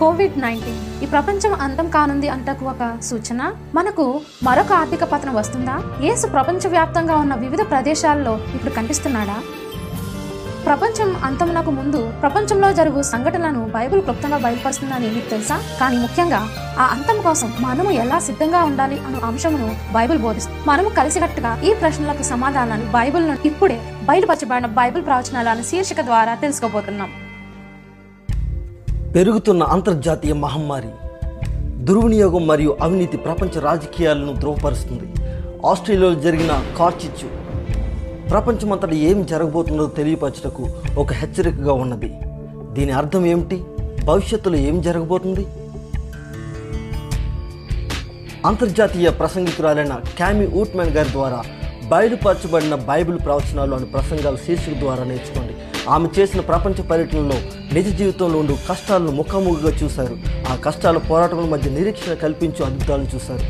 Covid nineteen ఈ ప్రపంచం అంతం కానుంది అంటకు ఒక సూచన? మనకు మరొక ఆర్థిక పతనం వస్తుందా? యేసు ప్రపంచవ్యాప్తంగా ఉన్న వివిధ ప్రదేశాల్లో ఇప్పుడు కనిపిస్తున్నాడా? ప్రపంచం అంతమునకు ముందు ప్రపంచంలో జరుగు సంఘటనలను బైబిల్ క్లుప్తంగా బయలుపరుస్తుందని మీకు తెలుసా? కానీ ముఖ్యంగా ఆ అంతం కోసం మనము ఎలా సిద్ధంగా ఉండాలి అనే అంశమును బైబిల్ బోధిస్తుంది మనము కలిసికట్టుగా ఈ ప్రశ్నలకు సమాధానాన్ని బైబుల్ ఇప్పుడే బయలుపరచబడిన బైబిల్ ప్రవచనాలు అనే శీర్షిక ద్వారా తెలుసుకోబోతున్నాం. పెరుగుతున్న అంతర్జాతీయ మహమ్మారి దుర్వినియోగం మరియు అవినీతి ప్రపంచ రాజకీయాలను ధృవపరుస్తుంది. ఆస్ట్రేలియాలో జరిగిన కార్చిచ్చు ప్రపంచమంతటా ఏమి జరగబోతుందో తెలియపరచుటకు ఒక హెచ్చరికగా ఉన్నది. దీని అర్థం ఏమిటి? భవిష్యత్తులో ఏం జరగబోతుంది? అంతర్జాతీయ ప్రసంగికురాలైన క్యామి ఊట్మెన్ గారి ద్వారా బయలుపరచబడిన బైబిల్ ప్రవచనాలు అనే ప్రసంగాల శీర్షిక ద్వారా నేర్చుకోండి. ఆమె చేసిన ప్రపంచ పర్యటనలో నిజ జీవితంలో ఉండు కష్టాలను ముఖాముఖిగా చూశారు. ఆ కష్టాల పోరాటముల మధ్య నిరీక్షణ కల్పించు అద్భుతాలను చూశారు.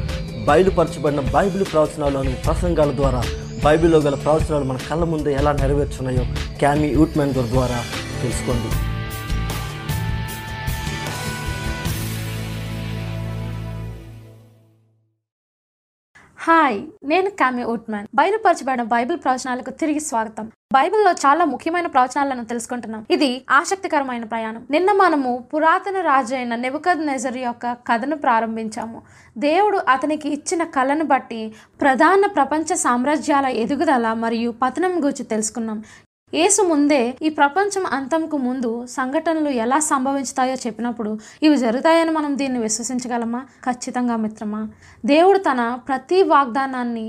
బయలుపరచబడిన బైబిల్ ప్రవచనాలు అనే ప్రసంగాల ద్వారా బైబిల్లో గల ప్రవచనాలు మన కళ్ళ ముందే ఎలా నెరవేర్చున్నాయో క్యామీ యూట్మెన్ ద్వారా తెలుసుకోండి. హాయ్ నేను కామి ఉట్మాన్. బయలుపరచబడిన బైబిల్ ప్రవచనాలకు తిరిగి స్వాగతం. బైబిల్లో చాలా ముఖ్యమైన ప్రవచనాలను తెలుసుకుంటున్నాం. ఇది ఆసక్తికరమైన ప్రయాణం. నిన్న మనము పురాతన రాజు అయిన నెబుకద్ నెజర్ యొక్క కథను ప్రారంభించాము. దేవుడు అతనికి ఇచ్చిన కళను బట్టి ప్రధాన ప్రపంచ సామ్రాజ్యాల ఎదుగుదల మరియు పతనం గురించి తెలుసుకున్నాం. యేసు ముందే ఈ ప్రపంచం అంతంకు ముందు సంఘటనలు ఎలా సంభవించుతాయో చెప్పినప్పుడు ఇవి జరుగుతాయని మనం దీన్ని విశ్వసించగలమా? ఖచ్చితంగా మిత్రమా దేవుడు తన ప్రతి వాగ్దానాన్ని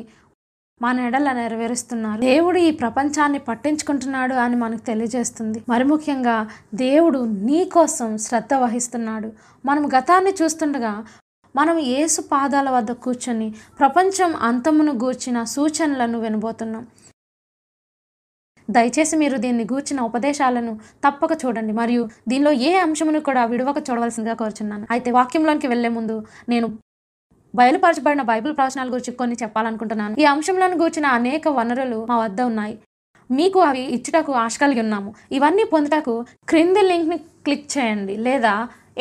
మన ఎడల నెరవేరుస్తున్నారు. దేవుడు ఈ ప్రపంచాన్ని పట్టించుకుంటున్నాడు అని మనకు తెలియజేస్తుంది. మరి ముఖ్యంగా దేవుడు నీ కోసం శ్రద్ధ వహిస్తున్నాడు. మనం గతాన్ని చూస్తుండగా మనం యేసు పాదాల వద్ద కూర్చొని ప్రపంచం అంతమును గూర్చిన సూచనలను వినబోతున్నాం. దయచేసి మీరు దీన్ని గూర్చిన ఉపదేశాలను తప్పక చూడండి. మరియు దీనిలో ఏ అంశమును కూడా విడవక చూడవలసిందిగా కోరుచున్నాను. అయితే వాక్యంలోనికి వెళ్ళే ముందు నేను బయలుపరచబడిన బైబిల్ ప్రవచనాల గురించి కొన్ని చెప్పాలనుకుంటున్నాను. ఈ అంశంలోని గూర్చిన అనేక వనరులు మా వద్ద ఉన్నాయి. మీకు అవి ఇచ్చుటకు ఆశ కలిగి ఉన్నాము. ఇవన్నీ పొందుటకు క్రింది లింక్ని క్లిక్ చేయండి. లేదా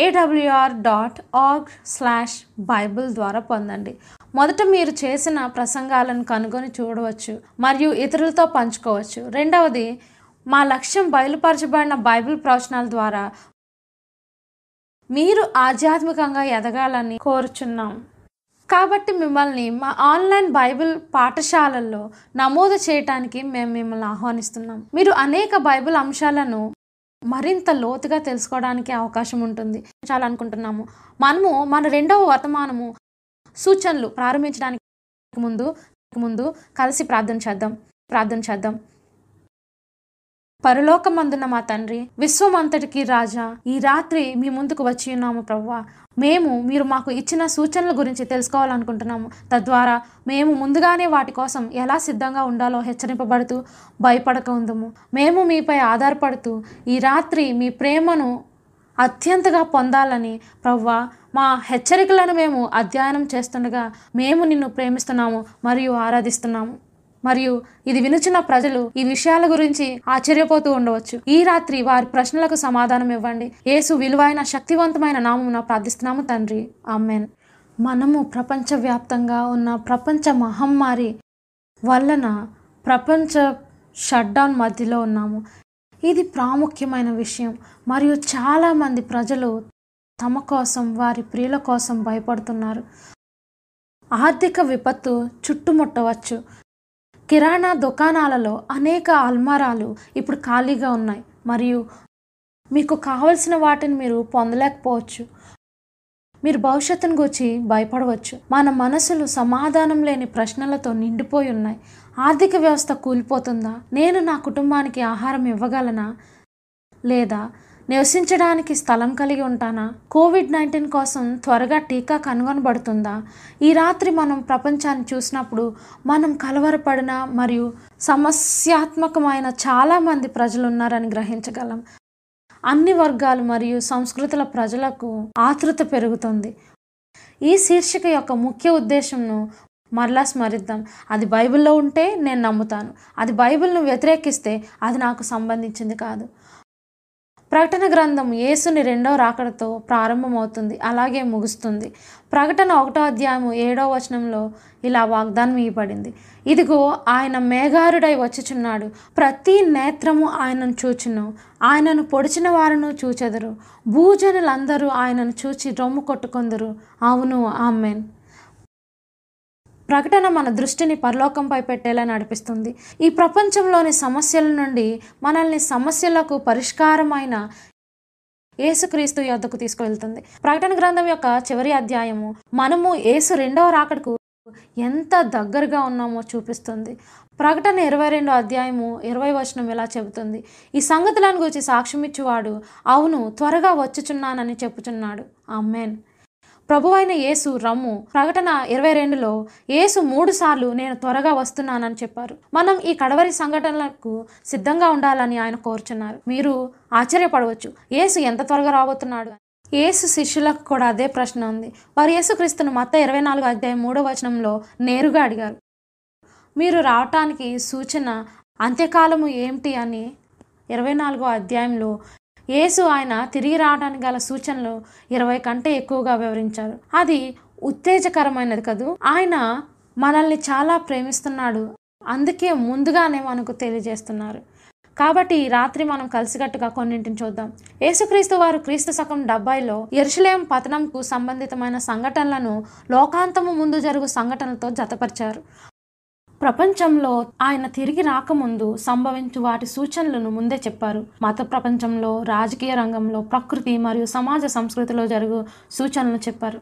AWR dot org slash Bible ద్వారా పొందండి. మొదట మీరు చేసిన ప్రసంగాలను కనుగొని చూడవచ్చు మరియు ఇతరులతో పంచుకోవచ్చు. రెండవది మా లక్ష్యం బయలుపరచబడిన బైబిల్ ప్రవచనాల ద్వారా మీరు ఆధ్యాత్మికంగా ఎదగాలని కోరుచున్నాం. కాబట్టి మిమ్మల్ని మా ఆన్లైన్ బైబిల్ పాఠశాలల్లో నమోదు చేయటానికి మేము మిమ్మల్ని ఆహ్వానిస్తున్నాం. మీరు అనేక బైబిల్ అంశాలను మరింత లోతుగా తెలుసుకోవడానికి అవకాశం ఉంటుంది. చాలా అనుకుంటున్నాము మనము మన రెండవ వర్తమానము సూచనలు ప్రారంభించడానికి ముందు ముందు కలిసి ప్రార్థన చేద్దాం. ప్రార్థన చేద్దాం. పరలోకమందున మా తండ్రి విశ్వమంతటికి రాజా ఈ రాత్రి మీ ముందుకు వచ్చి ఉన్నాము ప్రవ్వా. మేము మీరు మాకు ఇచ్చిన సూచనల గురించి తెలుసుకోవాలనుకుంటున్నాము. తద్వారా మేము ముందుగానే వాటి కోసం ఎలా సిద్ధంగా ఉండాలో హెచ్చరింపబడుతూ భయపడక ఉందము. మేము మీపై ఆధారపడుతూ ఈ రాత్రి మీ ప్రేమను అత్యంతగా పొందాలని ప్రవ్వా మా హెచ్చరికలను మేము అధ్యయనం చేస్తుండగా మేము నిన్ను ప్రేమిస్తున్నాము మరియు ఆరాధిస్తున్నాము. మరియు ఇది వినుచున్న ప్రజలు ఈ విషయాల గురించి ఆశ్చర్యపోతూ ఉండవచ్చు. ఈ రాత్రి వారి ప్రశ్నలకు సమాధానం ఇవ్వండి. యేసు విలువైన శక్తివంతమైన నామమున ప్రార్థిస్తున్నాము తండ్రి. అమ్మేన్ మనము ప్రపంచవ్యాప్తంగా ఉన్న ప్రపంచ మహమ్మారి వలన ప్రపంచ షట్డౌన్ మధ్యలో ఉన్నాము. ఇది ప్రాముఖ్యమైన విషయం. మరియు చాలామంది ప్రజలు తమ కోసం వారి ప్రియుల కోసం భయపడుతున్నారు. ఆర్థిక విపత్తు చుట్టుముట్టవచ్చు. కిరాణా దుకాణాలలో అనేక అల్మారాలు ఇప్పుడు ఖాళీగా ఉన్నాయి. మరియు మీకు కావలసిన వాటిని మీరు పొందలేకపోవచ్చు. మీరు భవిష్యత్తును గురించి భయపడవచ్చు. మన మనసులు సమాధానం లేని ప్రశ్నలతో నిండిపోయి ఉన్నాయి. ఆర్థిక వ్యవస్థ కూలిపోతుందా? నేను నా కుటుంబానికి ఆహారం ఇవ్వగలనా? లేదా నివసించడానికి స్థలం కలిగి ఉంటానా? కోవిడ్ నైన్టీన్ కోసం త్వరగా టీకా కనుగొనబడుతుందా? ఈ రాత్రి మనం ప్రపంచాన్ని చూసినప్పుడు మనం కలవరపడిన మరియు సమస్యాత్మకమైన చాలామంది ప్రజలు ఉన్నారని గ్రహించగలం. అన్ని వర్గాలు మరియు సంస్కృతుల ప్రజలకు ఆతృత పెరుగుతుంది. ఈ శీర్షిక యొక్క ముఖ్య ఉద్దేశంను మరలా స్మరిద్దాం. అది బైబిల్లో ఉంటే నేను నమ్ముతాను. అది బైబిల్ను వ్యతిరేకిస్తే అది నాకు సంబంధించింది కాదు. ప్రకటన గ్రంథం యేసుని రెండో రాకడతో ప్రారంభమవుతుంది అలాగే ముగుస్తుంది. ప్రకటన ఒకటో అధ్యాయము ఏడో వచనంలో ఇలా వాగ్దానం ఇవ్వబడింది. ఇదిగో ఆయన మేఘారుడై వచ్చుచున్నాడు. ప్రతి నేత్రము ఆయనను చూచును. ఆయనను పొడిచిన వారును చూచెదరు. భూజనులందరూ ఆయనను చూచి రొమ్ము కొట్టుకొందరు. అవును ఆమెన్. ప్రకటన మన దృష్టిని పరలోకంపై పెట్టేలా నడిపిస్తుంది. ఈ ప్రపంచంలోని సమస్యల నుండి మనల్ని సమస్యలకు పరిష్కారమైన యేసుక్రీస్తు యొద్దకు తీసుకువెళ్తుంది. ప్రకటన గ్రంథం యొక్క చివరి అధ్యాయము మనము యేసు రెండవ రాకడకు ఎంత దగ్గరగా ఉన్నామో చూపిస్తుంది. ప్రకటన ఇరవై రెండో అధ్యాయము ఇరవై వచనం ఇలా చెబుతుంది. ఈ సంగతులను గురించి సాక్ష్యమిచ్చువాడు అవును త్వరగా వచ్చుచున్నానని చెప్పుచున్నాడు. ఆమెన్. ప్రభువైన యేసు రమ్ము. ప్రకటన ఇరవై రెండులో యేసు మూడు సార్లు నేను త్వరగా వస్తున్నానని చెప్పారు. మనం ఈ కడవరి సంఘటనలకు సిద్ధంగా ఉండాలని ఆయన కోరుచున్నారు. మీరు ఆశ్చర్యపడవచ్చు. యేసు ఎంత త్వరగా రాబోతున్నాడు? యేసు శిష్యులకు కూడా అదే ప్రశ్న ఉంది. వారు యేసుక్రీస్తును మత ఇరవై నాలుగు అధ్యాయం మూడో వచనంలో నేరుగా అడిగారు. మీరు రావటానికి సూచన అంత్యకాలము ఏమిటి అని ఇరవై నాలుగో అధ్యాయంలో యేసు ఆయన తిరిగి రావడానికి గల సూచనలు ఇరవై కంటే ఎక్కువగా వివరించారు. అది ఉత్తేజకరమైనది కదూ? ఆయన మనల్ని చాలా ప్రేమిస్తున్నాడు. అందుకే ముందుగానే మనకు తెలియజేస్తున్నారు. కాబట్టి ఈ రాత్రి మనం కలిసికట్టుగా కొన్నింటిని చూద్దాం. యేసుక్రీస్తు వారు క్రీస్తు శకం డెబ్బైలో ఎరుషలేం పతనంకు సంబంధితమైన సంఘటనలను లోకాంతము ముందు జరుగు సంఘటనలతో జతపరిచారు. ప్రపంచంలో ఆయన తిరిగి రాకముందు సంభవించు వాటి సూచనలను ముందే చెప్పారు. మత ప్రపంచంలో రాజకీయ రంగంలో ప్రకృతి మరియు సమాజ సంస్కృతిలో జరుగు సూచనలు చెప్పారు.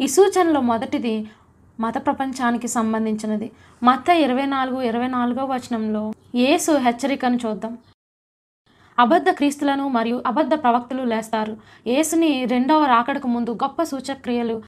ఈ సూచనలో మొదటిది మత ప్రపంచానికి సంబంధించినది. మత ఇరవై నాలుగు ఇరవై నాలుగో వచనంలో యేసు హెచ్చరికను చూద్దాం. అబద్ధ క్రీస్తులను మరియు అబద్ధ ప్రవక్తలు లేస్తారు. యేసుని రెండవ రాకడకు ముందు గొప్ప సూచక్రియలు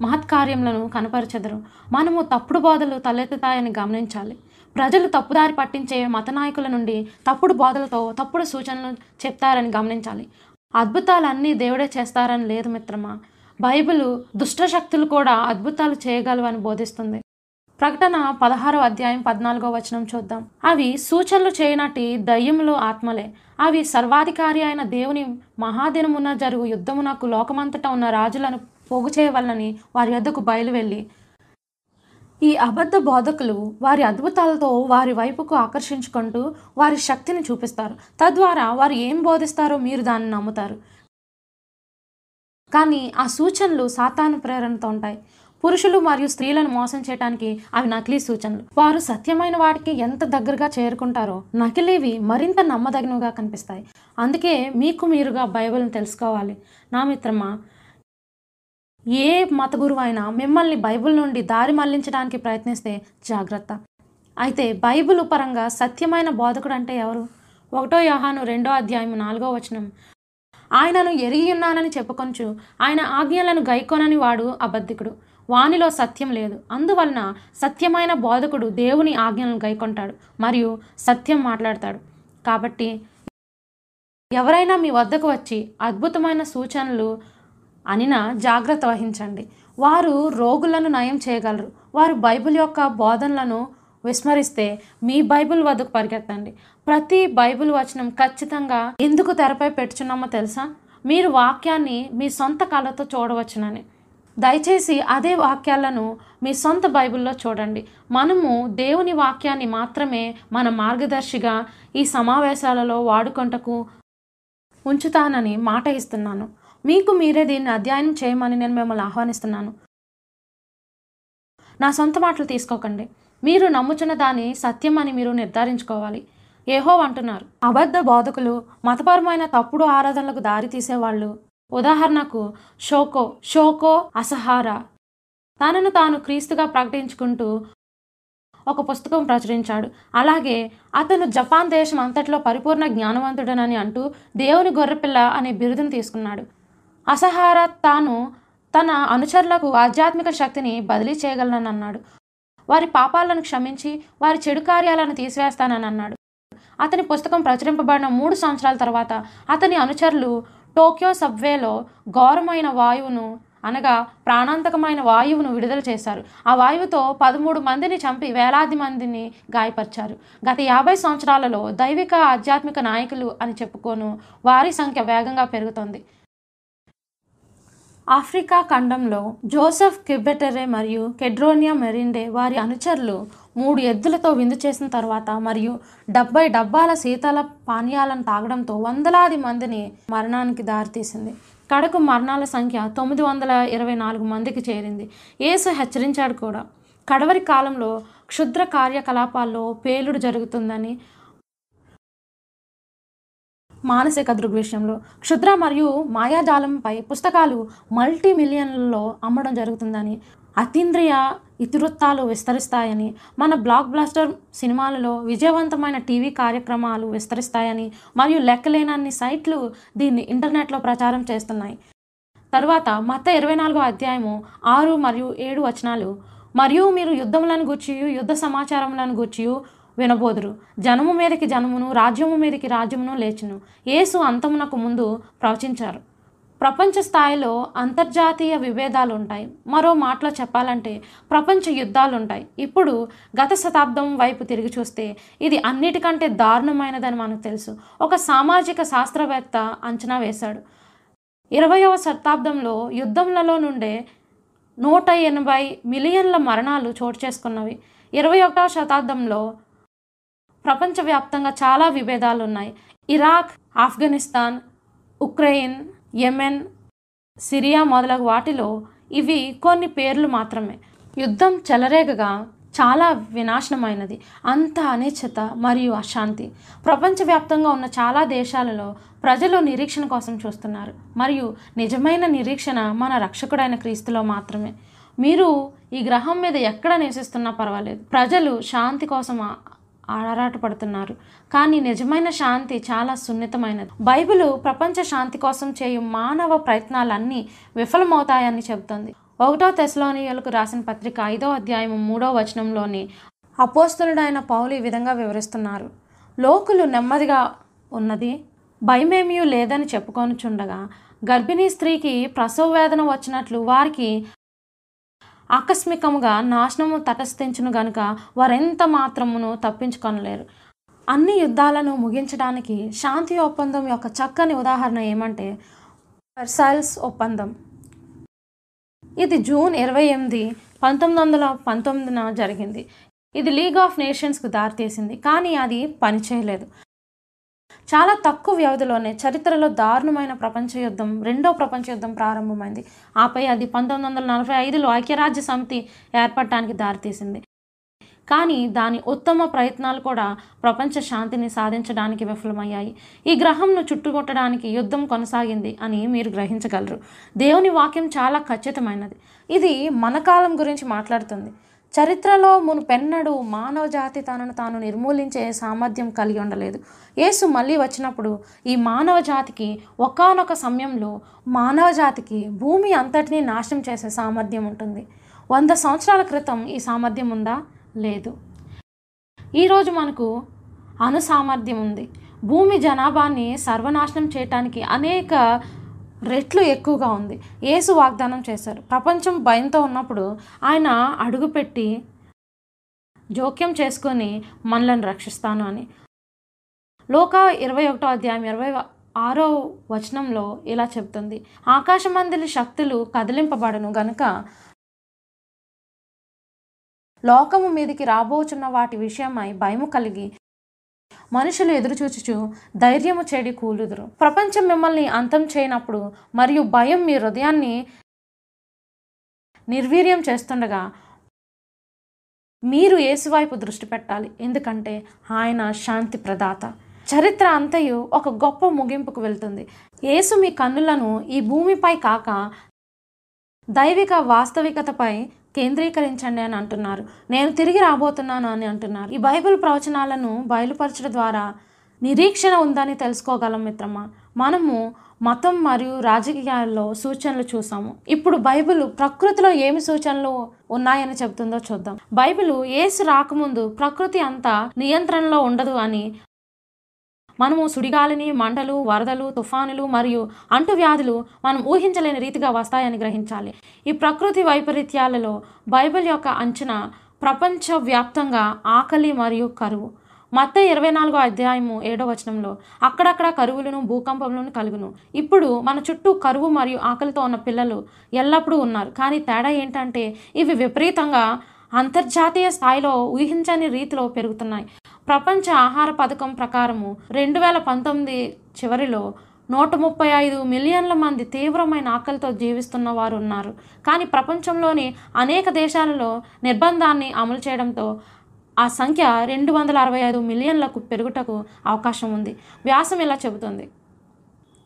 మహత్కార్యములను కనపరచెదరు. మనము తప్పుడు బోధలు తలెత్తుతాయని గమనించాలి. ప్రజలు తప్పుదారి పట్టించే మత నాయకుల నుండి తప్పుడు బోధలతో తప్పుడు సూచనలు చెప్తారని గమనించాలి. అద్భుతాలన్నీ దేవుడే చేస్తారని లేదు మిత్రమా? బైబిల్ దుష్టశక్తులు కూడా అద్భుతాలు చేయగలవని బోధిస్తుంది. ప్రకటన పదహారో అధ్యాయం పద్నాలుగో వచనం చూద్దాం. అవి సూచనలు చేయనట్టి దయ్యములు ఆత్మలే. అవి సర్వాధికారి అయిన దేవుని మహాదినమున జరుగు యుద్ధమునకు లోకమంతటా ఉన్న రాజులను పోగు చేయవలనని వారి వద్దకు బయలువెళ్ళి ఈ అబద్ధ బోధకులు వారి అద్భుతాలతో వారి వైపుకు ఆకర్షించుకుంటూ వారి శక్తిని చూపిస్తారు. తద్వారా వారు ఏం బోధిస్తారో మీరు దాన్ని నమ్ముతారు. కానీ ఆ సూచనలు సాతాను ప్రేరణతో ఉంటాయి. పురుషులు మరియు స్త్రీలను మోసం చేయడానికి అవి నకిలీ సూచనలు. వారు సత్యమైన వాటికి ఎంత దగ్గరగా చేరుకుంటారో నకిలీవి మరింత నమ్మదగినవిగా కనిపిస్తాయి. అందుకే మీకు మీరుగా బైబిల్ని తెలుసుకోవాలి. నా మిత్రమా ఏ మత గురువు అయినా మిమ్మల్ని బైబిల్ నుండి దారి మళ్ళించడానికి ప్రయత్నిస్తే జాగ్రత్త. అయితే బైబిల్ పరంగా సత్యమైన బోధకుడు అంటే ఎవరు? ఒకటో యోహాను రెండో అధ్యాయం నాలుగో వచనం. ఆయనను ఎరిగి ఉన్నానని చెప్పుకొంచు ఆయన ఆజ్ఞలను గైకొనని వాడు అబద్ధికుడు. వానిలో సత్యం లేదు. అందువలన సత్యమైన బోధకుడు దేవుని ఆజ్ఞలను గైకొంటాడు మరియు సత్యం మాట్లాడతాడు. కాబట్టి ఎవరైనా మీ వద్దకు వచ్చి అద్భుతమైన సూచనలు అనినా జాగ్రత్త వహించండి. వారు రోగులను నయం చేయగలరు. వారు బైబిల్ యొక్క బోధనలను విస్మరిస్తే మీ బైబిల్ వద్దకు పరిగెత్తండి. ప్రతి బైబిల్ వచనం ఖచ్చితంగా ఎందుకు తెరపై పెట్టుచున్నామో తెలుసా? మీరు వాక్యాన్ని మీ సొంత కళ్ళతో చూడవచ్చునని. దయచేసి అదే వాక్యాలను మీ సొంత బైబిల్లో చూడండి. మనము దేవుని వాక్యాన్ని మాత్రమే మన మార్గదర్శిగా ఈ సమావేశాలలో వాడుకొంటకు ఉంచుతానని మాట ఇస్తున్నాను. మీకు మీరే దీన్ని అధ్యయనం చేయమని నేను మిమ్మల్ని ఆహ్వానిస్తున్నాను. నా సొంత మాటలు తీసుకోకండి. మీరు నమ్ముచున్న దాని సత్యం అని మీరు నిర్ధారించుకోవాలి. ఏహో అంటున్నారు. అబద్ధ బోధకులు మతపరమైన తప్పుడు ఆరాధనలకు దారి తీసేవాళ్ళు. ఉదాహరణకు షోకో షోకో అసహార. తనను తాను క్రీస్తుగా ప్రకటించుకుంటూ ఒక పుస్తకం ప్రచురించాడు. అలాగే అతను జపాన్ దేశం అంతట్లో పరిపూర్ణ జ్ఞానవంతుడనని అంటూ దేవుని గొర్రెపిల్ల అనే బిరుదును తీసుకున్నాడు. అసహార తాను తన అనుచరులకు ఆధ్యాత్మిక శక్తిని బదిలీ చేయగలనని అన్నాడు. వారి పాపాలను క్షమించి వారి చెడు కార్యాలను తీసివేస్తానని అన్నాడు. అతని పుస్తకం ప్రచురింపబడిన మూడు సంవత్సరాల తర్వాత అతని అనుచరులు టోక్యో సబ్వేలో ఘోరమైన వాయువును అనగా ప్రాణాంతకమైన వాయువును విడుదల చేశారు. ఆ వాయువుతో పదమూడు మందిని చంపి వేలాది మందిని గాయపరిచారు. గత యాభై సంవత్సరాలలో దైవిక ఆధ్యాత్మిక నాయకులు అని చెప్పుకోను వారి సంఖ్య వేగంగా పెరుగుతోంది. ఆఫ్రికా ఖండంలో జోసెఫ్ కిబెటెరే మరియు కెడ్రోనియా మెరిండే వారి అనుచరులు మూడు ఎద్దులతో విందు చేసిన తర్వాత మరియు డెబ్బై డబ్బాల శీతల పానీయాలను తాగడంతో వందలాది మందిని మరణానికి దారితీసింది. కడకు మరణాల సంఖ్య తొమ్మిది వందల ఇరవై నాలుగు మందికి చేరింది. ఏసు హెచ్చరించాడు కూడా కడవరి కాలంలో క్షుద్ర కార్యకలాపాల్లో పేలుడు జరుగుతుందని మానసిక దృగ్విషయంలో క్షుద్ర మరియు మాయాజాలంపై పుస్తకాలు మల్టీ మిలియన్లలో అమ్మడం జరుగుతుందని అతీంద్రియ ఇతివృత్తాలు విస్తరిస్తాయని మన బ్లాక్ బ్లాస్టర్ సినిమాలలో విజయవంతమైన టీవీ కార్యక్రమాలు విస్తరిస్తాయని మరియు లెక్కలేనన్ని సైట్లు దీన్ని ఇంటర్నెట్లో ప్రచారం చేస్తున్నాయి. తర్వాత మత ఇరవై నాలుగో అధ్యాయము ఆరు మరియు ఏడు వచనాలు మరియు మీరు యుద్ధములను గూర్చియు యుద్ధ సమాచారములను గూర్చియు వినబోదురు. జనము మీదకి జనమును రాజ్యము మీదకి రాజ్యమును లేచును. యేసు అంతమునకు ముందు ప్రవచించారు. ప్రపంచ స్థాయిలో అంతర్జాతీయ విభేదాలు ఉంటాయి మరో మాటలో చెప్పాలంటే ప్రపంచ యుద్ధాలు ఉంటాయి ఇప్పుడు గత శతాబ్దం వైపు తిరిగి చూస్తే ఇది అన్నిటికంటే దారుణమైనదని మనకు తెలుసు. ఒక సామాజిక శాస్త్రవేత్త అంచనా వేశాడు. ఇరవయవ శతాబ్దంలో యుద్ధములలో నుండే నూట ఎనభై మిలియన్ల మరణాలు చోటు చేసుకున్నవి. ఇరవై ఒకటవ శతాబ్దంలో ప్రపంచవ్యాప్తంగా చాలా విభేదాలు ఉన్నాయి Iraq Afghanistan Ukraine Yemen Syria మొదలగు వాటిలో ఇవి కొన్ని పేర్లు మాత్రమే. యుద్ధం చెలరేగగా చాలా వినాశనమైనది. అంత అనిశ్చిత మరియు అశాంతి. ప్రపంచవ్యాప్తంగా ఉన్న చాలా దేశాలలో ప్రజలు నిరీక్షణ కోసం చూస్తున్నారు. మరియు నిజమైన నిరీక్షణ మన రక్షకుడైన క్రీస్తులో మాత్రమే. మీరు ఈ గ్రహం మీద ఎక్కడ నివసిస్తున్నా పర్వాలేదు. ప్రజలు శాంతి కోసం ఆరాట ఆరాటపడుతున్నారు. కానీ నిజమైన శాంతి చాలా సున్నితమైనది. బైబిలు ప్రపంచ శాంతి కోసం చేయు మానవ ప్రయత్నాలన్నీ విఫలమవుతాయని చెబుతుంది. ఒకటో తెస్లోనియలకు రాసిన పత్రిక ఐదో అధ్యాయం మూడో వచనంలోని అపోస్తులుడైన పౌలు ఈ విధంగా వివరిస్తున్నారు. లోకులు నెమ్మదిగా ఉన్నది భయమేమీ లేదని చెప్పుకొనుచుండగా గర్భిణీ స్త్రీకి ప్రసవ వేదన వచ్చినట్లు వారికి ఆకస్మికముగా నాశనము తటస్థించును గనుక వారెంత మాత్రమును తప్పించుకొనలేరు. అన్ని యుద్ధాలను ముగించడానికి శాంతి ఒప్పందం యొక్క చక్కని ఉదాహరణ ఏమంటే పర్సైల్స్ ఒప్పందం. ఇది జూన్ ఇరవై ఎనిమిది పంతొమ్మిది వందల పంతొమ్మిదిన జరిగింది. ఇది లీగ్ ఆఫ్ నేషన్స్కు దారితీసింది కానీ అది పనిచేయలేదు. చాలా తక్కువ వ్యవధిలోనే చరిత్రలో దారుణమైన ప్రపంచ యుద్ధం రెండో ప్రపంచ యుద్ధం ప్రారంభమైంది. ఆపై అది పంతొమ్మిది వందల నలభై ఐదులో ఐక్యరాజ్య సమితి ఏర్పడటానికి దారితీసింది. కానీ దాని ఉత్తమ ప్రయత్నాలు కూడా ప్రపంచ శాంతిని సాధించడానికి విఫలమయ్యాయి. ఈ గ్రహంను చుట్టుముట్టడానికి యుద్ధం కొనసాగింది అని మీరు గ్రహించగలరు. దేవుని వాక్యం చాలా ఖచ్చితమైనది. ఇది మన కాలం గురించి మాట్లాడుతుంది. చరిత్రలో మునుపెన్నడూ మానవ జాతి తనను తాను నిర్మూలించే సామర్థ్యం కలిగి ఉండలేదు. యేసు మళ్ళీ వచ్చినప్పుడు ఈ మానవ జాతికి ఒకానొక సమయంలో మానవ జాతికి భూమి అంతటినీ నాశనం చేసే సామర్థ్యం ఉంటుంది. వంద సంవత్సరాల క్రితం ఈ సామర్థ్యం ఉందా? లేదు. ఈరోజు మనకు అనుసామర్థ్యం ఉంది. భూమి జనాభాని సర్వనాశనం చేయటానికి అనేక రెట్లు ఎక్కువగా ఉంది. యేసు వాగ్దానం చేశారు. ప్రపంచం భయంతో ఉన్నప్పుడు ఆయన అడుగుపెట్టి జోక్యం చేసుకొని మనలను రక్షిస్తాను అని. లోక ఇరవై ఒకటో అధ్యాయం ఇరవై ఆరో వచనంలో ఇలా చెప్తుంది ఆకాశమందిలి శక్తులు కదిలింపబడను గనుక లోకము మీదకి రాబోచున్న వాటి విషయమై భయము కలిగి మనుషులు ఎదురుచూచుచు ధైర్యము చెడి కూలుదురు. ప్రపంచం మిమ్మల్ని అంతం చేయనప్పుడు మరియు భయం మీ హృదయాన్ని నిర్వీర్యం చేస్తుండగా మీరు ఏసువైపు దృష్టి పెట్టాలి. ఎందుకంటే ఆయన శాంతి ప్రదాత. చరిత్ర అంతయు ఒక గొప్ప ముగింపుకు వెళ్తుంది. యేసు మీ కన్నులను ఈ భూమిపై కాక దైవిక వాస్తవికతపై కేంద్రీకరించండి అని అంటున్నారు. నేను తిరిగి రాబోతున్నాను అని అంటున్నారు. ఈ బైబిల్ ప్రవచనాలను బయలుపరచడం ద్వారా నిరీక్షణ ఉందని తెలుసుకోగలం మిత్రమా? మనము మతం మరియు రాజకీయాల్లో సూచనలు చూసాము. ఇప్పుడు బైబిల్ ప్రకృతిలో ఏమి సూచనలు ఉన్నాయని చెబుతుందో చూద్దాం. బైబిల్ ఏసు రాకముందు ప్రకృతి అంతా నియంత్రణలో ఉండదు అని మనము సుడిగాలిని మంటలు వరదలు తుఫానులు మరియు అంటువ్యాధులు మనం ఊహించలేని రీతిగా వస్తాయని గ్రహించాలి. ఈ ప్రకృతి వైపరీత్యాలలో బైబిల్ యొక్క అంచనా ప్రపంచవ్యాప్తంగా ఆకలి మరియు కరువు. మత్త ఇరవై నాలుగో అధ్యాయము ఏడో వచనంలో అక్కడక్కడ కరువులను భూకంపములను కలుగును. ఇప్పుడు మన చుట్టూ కరువు మరియు ఆకలితో ఉన్న పిల్లలు ఎల్లప్పుడూ ఉన్నారు. కానీ తేడా ఏంటంటే ఇవి విపరీతంగా అంతర్జాతీయ స్థాయిలో ఊహించని రీతిలో పెరుగుతున్నాయి. ప్రపంచ ఆహార పథకం ప్రకారము రెండు వేల పంతొమ్మిది చివరిలో నూట ముప్పై ఐదు మిలియన్ల మంది తీవ్రమైన ఆకలితో జీవిస్తున్న వారు ఉన్నారు. కానీ ప్రపంచంలోని అనేక దేశాలలో నిర్బంధాన్ని అమలు చేయడంతో ఆ సంఖ్య రెండు వందల అరవై ఐదు మిలియన్లకు పెరుగుటకు అవకాశం ఉంది. వ్యాసం ఇలా చెబుతుంది.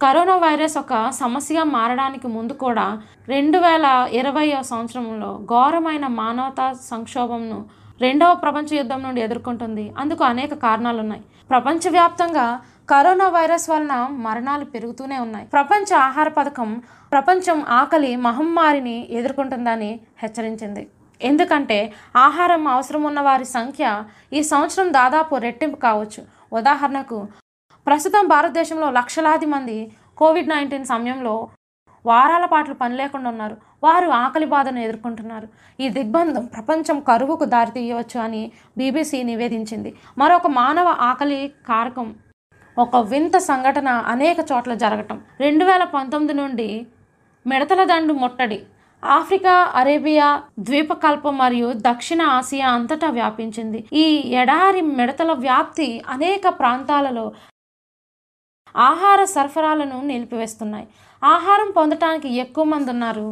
కరోనా వైరస్ ఒక సమస్యగా మారడానికి ముందు కూడా రెండు వేల ఇరవై సంవత్సరంలో ఘోరమైన మానవతా సంక్షోభంను రెండవ ప్రపంచ యుద్ధం నుండి ఎదుర్కొంటుంది. అందుకు అనేక కారణాలు ఉన్నాయి ప్రపంచవ్యాప్తంగా కరోనా వైరస్ వలన మరణాలు పెరుగుతూనే ఉన్నాయి. ప్రపంచ ఆహార పథకం ప్రపంచం ఆకలి మహమ్మారిని ఎదుర్కొంటుందని హెచ్చరించింది. ఎందుకంటే ఆహారం అవసరం ఉన్న వారి సంఖ్య ఈ సంవత్సరం దాదాపు రెట్టింపు కావచ్చు. ఉదాహరణకు ప్రస్తుతం భారతదేశంలో లక్షలాది మంది కోవిడ్ నైన్టీన్ సమయంలో వారాల పాటు పని లేకుండా ఉన్నారు. వారు ఆకలి బాధను ఎదుర్కొంటున్నారు. ఈ దిగ్బంధం ప్రపంచం కరువుకు దారితీయవచ్చు అని బీబీసీ నివేదించింది. మరొక మానవ ఆకలి కారకం ఒక వింత సంఘటన అనేక చోట్ల జరగటం. రెండు వేల పంతొమ్మిది నుండి మిడతల దండు ముట్టడి ఆఫ్రికా అరేబియా ద్వీపకల్పం మరియు దక్షిణ ఆసియా అంతటా వ్యాపించింది. ఈ ఎడారి మిడతల వ్యాప్తి అనేక ప్రాంతాలలో ఆహార సరఫరాలను నిలిపివేస్తున్నాయి. ఆహారం పొందటానికి ఎక్కువ మంది ఉన్నారు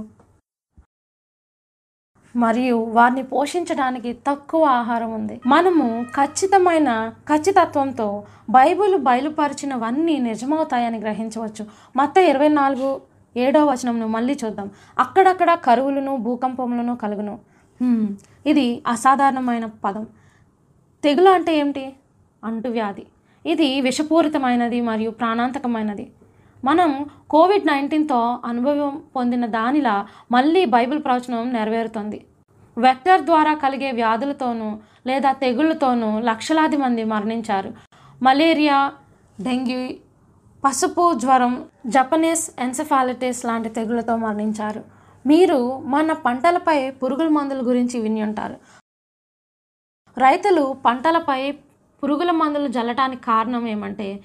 మరియు వారిని పోషించడానికి తక్కువ ఆహారం ఉంది. మనము ఖచ్చితమైన ఖచ్చితత్వంతో బైబిల్ బయలుపరిచినవన్నీ నిజమవుతాయని గ్రహించవచ్చు. మొత్తం ఇరవై నాలుగు ఏడో వచనంను మళ్ళీ చూద్దాం. అక్కడక్కడ కరువులను భూకంపములను కలుగును. ఇది అసాధారణమైన పదం. తెగులు అంటే ఏమిటి? అంటువ్యాధి. ఇది విషపూరితమైనది మరియు ప్రాణాంతకమైనది. మనం కోవిడ్ నైన్టీన్తో అనుభవం పొందిన దానిలా మళ్ళీ బైబిల్ ప్రవచనం నెరవేరుతుంది. వెక్టర్ ద్వారా కలిగే వ్యాధులతోనూ లేదా తెగుళ్ళతోనూ లక్షలాది మంది మరణించారు. మలేరియా డెంగ్యూ పసుపు జ్వరం జపనీస్ ఎన్సెఫాలిటిస్ లాంటి తెగుళ్ళతో మరణించారు. మీరు మన పంటలపై పురుగుల మందుల గురించి విని ఉంటారు. రైతులు పంటలపై పురుగుల మందులు జల్లటానికి కారణం ఏమంటే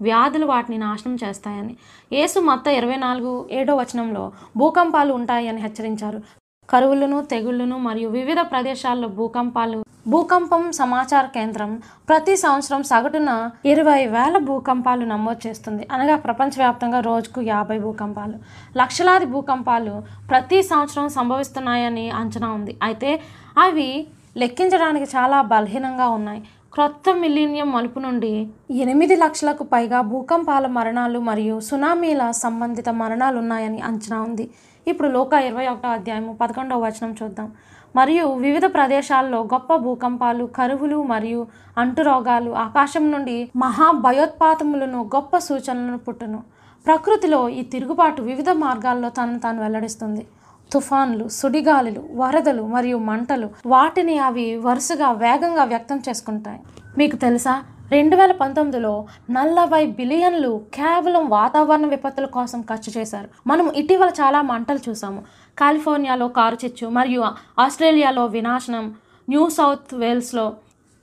వ్యాధులు వాటిని నాశనం చేస్తాయని. యేసు మత్త ఇరవై నాలుగు ఏడో వచనంలో భూకంపాలు ఉంటాయని హెచ్చరించారు. కరువులను తెగుళ్ళను మరియు వివిధ ప్రదేశాల్లో భూకంపాలు భూకంపం సమాచార కేంద్రం ప్రతి సంవత్సరం సగటున ఇరవై వేల భూకంపాలు నమోదు చేస్తుంది. అనగా ప్రపంచవ్యాప్తంగా రోజుకు యాభై భూకంపాలు. లక్షలాది భూకంపాలు ప్రతి సంవత్సరం సంభవిస్తున్నాయని అంచనా ఉంది. అయితే అవి లెక్కించడానికి చాలా బలహీనంగా ఉన్నాయి. క్రొత్త మిలీనియం మలుపు నుండి ఎనిమిది లక్షలకు పైగా భూకంపాల మరణాలు మరియు సునామీల సంబంధిత మరణాలు ఉన్నాయని అంచనా ఉంది. ఇప్పుడు లోక ఇరవై ఒకటో అధ్యాయము పదకొండవ వచనం చూద్దాం. మరియు వివిధ ప్రదేశాల్లో గొప్ప భూకంపాలు కరువులు మరియు అంటురోగాలు ఆకాశం నుండి మహా భయోత్పాతములను గొప్ప సూచనలను పుట్టును. ప్రకృతిలో ఈ తిరుగుబాటు వివిధ మార్గాల్లో తనను తాను వెల్లడిస్తుంది. తుఫాన్లు సుడిగాలులు వరదలు మరియు మంటలు వాటిని అవి వరుసగా వేగంగా వ్యక్తం చేసుకుంటాయి. మీకు తెలుసా? రెండు వేల పంతొమ్మిదిలో నలభై బిలియన్లు కేవలం వాతావరణ విపత్తుల కోసం ఖర్చు చేశారు. మనం ఇటీవల చాలా మంటలు చూసాము కాలిఫోర్నియాలో కారు చిచ్చు మరియు ఆస్ట్రేలియాలో వినాశనం న్యూ సౌత్ వేల్స్లో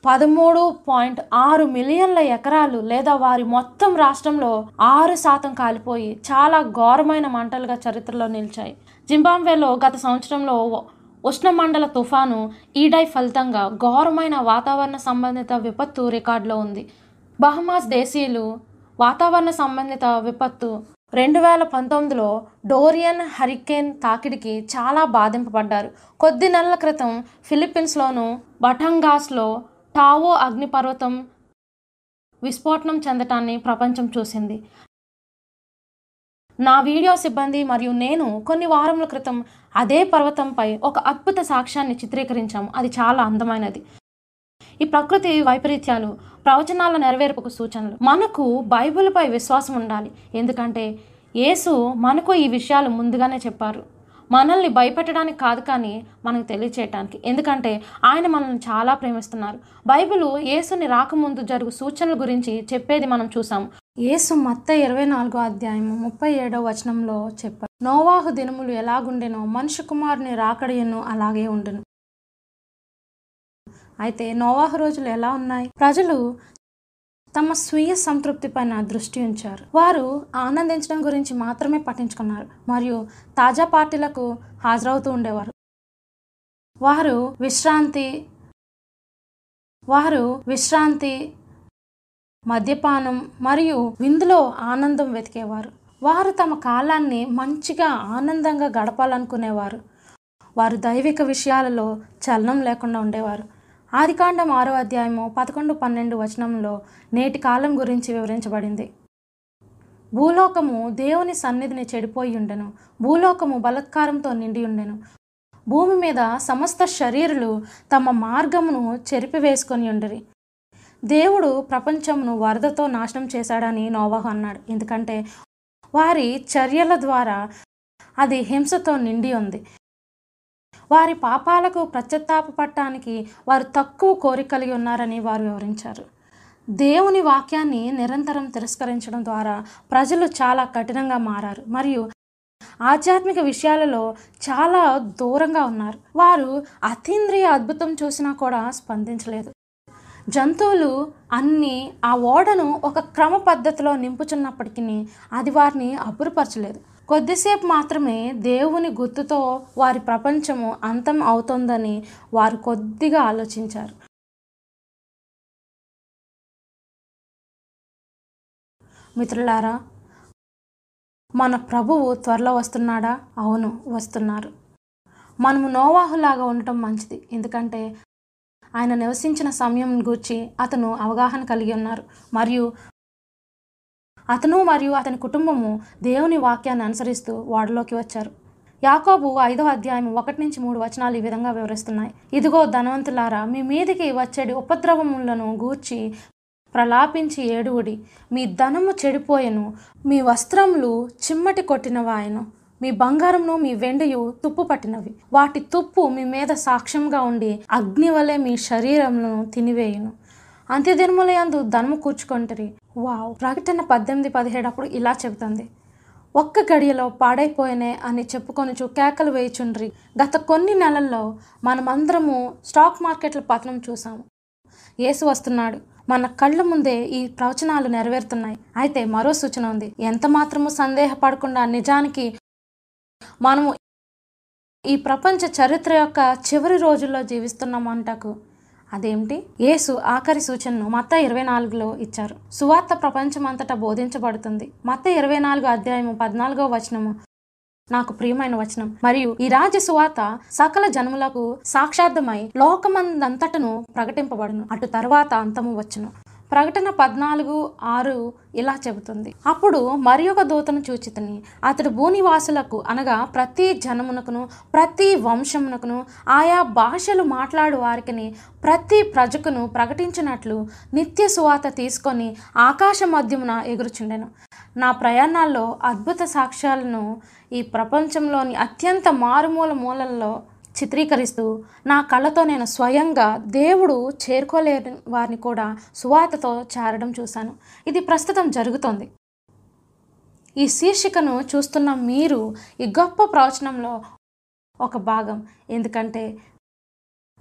పదమూడు పాయింట్ ఆరు మిలియన్ల ఎకరాలు లేదా వారి మొత్తం రాష్ట్రంలో ఆరు శాతం కాలిపోయి చాలా ఘోరమైన మంటలుగా చరిత్రలో నిలిచాయి. జింబాబ్వేలో గత సంవత్సరంలో ఉష్ణమండల తుఫాను ఈడై ఫలితంగా ఘోరమైన వాతావరణ సంబంధిత విపత్తు రికార్డులో ఉంది. బహమాస్ దేశీయులు వాతావరణ సంబంధిత విపత్తు రెండు వేల పంతొమ్మిదిలో డోరియన్ హరికేన్ తాకిడికి చాలా బాధింపబడ్డారు. కొద్ది నెలల క్రితం ఫిలిప్పీన్స్లోను బటంగాస్లో టావో అగ్నిపర్వతం విస్ఫోటనం చెందటాన్ని ప్రపంచం చూసింది. నా వీడియో సిబ్బంది మరియు నేను కొన్ని వారముల క్రితం అదే పర్వతంపై ఒక అద్భుత సాక్ష్యాన్ని చిత్రీకరించాము. అది చాలా అందమైనది. ఈ ప్రకృతి వైపరీత్యాలు ప్రవచనాల నెరవేర్పుకు సూచనలు. మనకు బైబిల్పై విశ్వాసం ఉండాలి. ఎందుకంటే యేసు మనకు ఈ విషయాలు ముందుగానే చెప్పారు. మనల్ని భయపెట్టడానికి కాదు కానీ మనకు తెలియచేయటానికి. ఎందుకంటే ఆయన మనల్ని చాలా ప్రేమిస్తున్నారు. బైబిల్ యేసుని రాకముందు జరుగు సూచనల గురించి చెప్పేది మనం చూసాం యేసు మత్త ఇరవై నాలుగో అధ్యాయము ముప్పై ఏడో వచనంలో చెప్పారు నోవాహు దినములు ఎలాగుండెనో మనుషు కుమారుని రాకడయను అలాగే ఉండును. అయితే నోవాహు రోజులు ఎలా ఉన్నాయి? ప్రజలు తమ స్వీయ సంతృప్తి పైన దృష్టి ఉంచారు. వారు ఆనందించడం గురించి మాత్రమే పట్టించుకున్నారు. మరియు తాజా పార్టీలకు హాజరవుతూ ఉండేవారు. వారు విశ్రాంతి వారు విశ్రాంతి మద్యపానం మరియు విందులో ఆనందం వెతికేవారు. వారు తమ కాలాన్ని మంచిగా ఆనందంగా గడపాలనుకునేవారు. వారు దైవిక విషయాలలో చలనం లేకుండా ఉండేవారు. ఆదికాండం ఆరో అధ్యాయము పదకొండు పన్నెండు వచనంలో నేటి కాలం గురించి వివరించబడింది. భూలోకము దేవుని సన్నిధిని చెడిపోయి ఉండెను. భూలోకము బలత్కారంతో నిండి ఉండెను. భూమి మీద సమస్త శరీరులు తమ మార్గమును చెరిపివేసుకొని ఉండరి. దేవుడు ప్రపంచమును వరదతో నాశనం చేశాడని నోవాహు అన్నాడు. ఎందుకంటే వారి చర్యల ద్వారా అది హింసతో నిండి ఉంది. వారి పాపాలకు పశ్చాత్తాపడటానికి వారు తక్కువ కోరిక కలిగి ఉన్నారని వారు వివరించారు. దేవుని వాక్యాన్ని నిరంతరం తిరస్కరించడం ద్వారా ప్రజలు చాలా కఠినంగా మారారు. మరియు ఆధ్యాత్మిక విషయాలలో చాలా దూరంగా ఉన్నారు. వారు అతీంద్రియ అద్భుతం చూసినా కూడా స్పందించలేదు. జంతువులు అన్నీ ఆ ఓడను ఒక క్రమ పద్ధతిలో నింపుచున్నప్పటికీ అది వారిని అబ్బురపరచలేదు. కొద్దిసేపు మాత్రమే దేవుని గుర్తుతో వారి ప్రపంచము అంతం అవుతోందని వారు కొద్దిగా ఆలోచించారు. మిత్రులారా మన ప్రభువు త్వరలో వస్తున్నాడా? అవును వస్తున్నారు. మనము నోవాహులాగా ఉండటం మంచిది. ఎందుకంటే ఆయన నివసించిన సమయం గూర్చి అతను అవగాహన కలిగి ఉన్నారు. మరియు అతను మరియు అతని కుటుంబము దేవుని వాక్యాన్ని అనుసరిస్తూ వాడలోకి వచ్చారు. యాకోబు ఐదో అధ్యాయం ఒకటి నుంచి మూడు వచనాలు ఈ విధంగా వివరిస్తున్నాయి. ఇదిగో ధనవంతులారా మీ మీదికి వచ్చేటి ఉపద్రవములను గూర్చి ప్రలాపించి ఏడువుడి. మీ ధనము చెడిపోయెను మీ వస్త్రములు చిమ్మటి కొట్టినవాయను. మీ బంగారంను మీ వెండియు తుప్పు పట్టినవి. వాటి తుప్పు మీ మీద సాక్ష్యంగా ఉండి అగ్ని వలె మీ శరీరములను తినివేయును. అంత్యదినములయందు ధనము కూర్చుకొంటరి. వావ్! ప్రకటన పద్దెనిమిది పదిహేడు అప్పుడు ఇలా చెబుతుంది. ఒక్క గడియలో పాడైపోయినే అని చెప్పుకొని కేకలు వేయుచుండ్రి. గత కొన్ని నెలల్లో మనమందరము స్టాక్ మార్కెట్ల పతనం చూసాము ఏసు వస్తున్నాడు. మన కళ్ళ ముందే ఈ ప్రవచనాలు నెరవేరుతున్నాయి. అయితే మరో సూచన ఉంది. ఎంత మాత్రము సందేహపడకుండా నిజానికి మనము ఈ ప్రపంచ చరిత్ర యొక్క చివరి రోజుల్లో జీవిస్తున్నామంటకు అదేమిటి? యేసు ఆఖరి సూచనను మత ఇరవై నాలుగులో ఇచ్చారు. సువార్త ప్రపంచమంతటా బోధించబడుతుంది. మత ఇరవై నాలుగు అధ్యాయము పద్నాలుగో వచనము నాకు ప్రియమైన వచనం. మరియు ఈ రాజ్య సువార్త సకల జనములకు సాక్షార్థమై లోకమందంతటను ప్రకటింపబడును. అటు తర్వాత అంతము వచ్చును. ప్రకటన పద్నాలుగు ఆరు ఇలా చెబుతుంది. అప్పుడు మరి ఒక దూతను చూచితని. అతడు భూనివాసులకు అనగా ప్రతి జనమునకును ప్రతి వంశమునకును ఆయా భాషలు మాట్లాడు వారికిని ప్రతి ప్రజకును ప్రకటించినట్లు నిత్య సువాత తీసుకొని ఆకాశ మధ్యమున ఎగురుచుండెను. నా ప్రయాణాల్లో అద్భుత సాక్ష్యాలను ఈ ప్రపంచంలోని అత్యంత మారుమూల మూలల్లో చిత్రీకరిస్తూ నా కళ్ళతో నేను స్వయంగా దేవుడు చేరుకోలేని వారిని కూడా సువార్తతో చేరడం చూశాను. ఇది ప్రస్తుతం జరుగుతోంది. ఈ శీర్షికను చూస్తున్న మీరు ఈ గొప్ప ప్రవచనంలో ఒక భాగం. ఎందుకంటే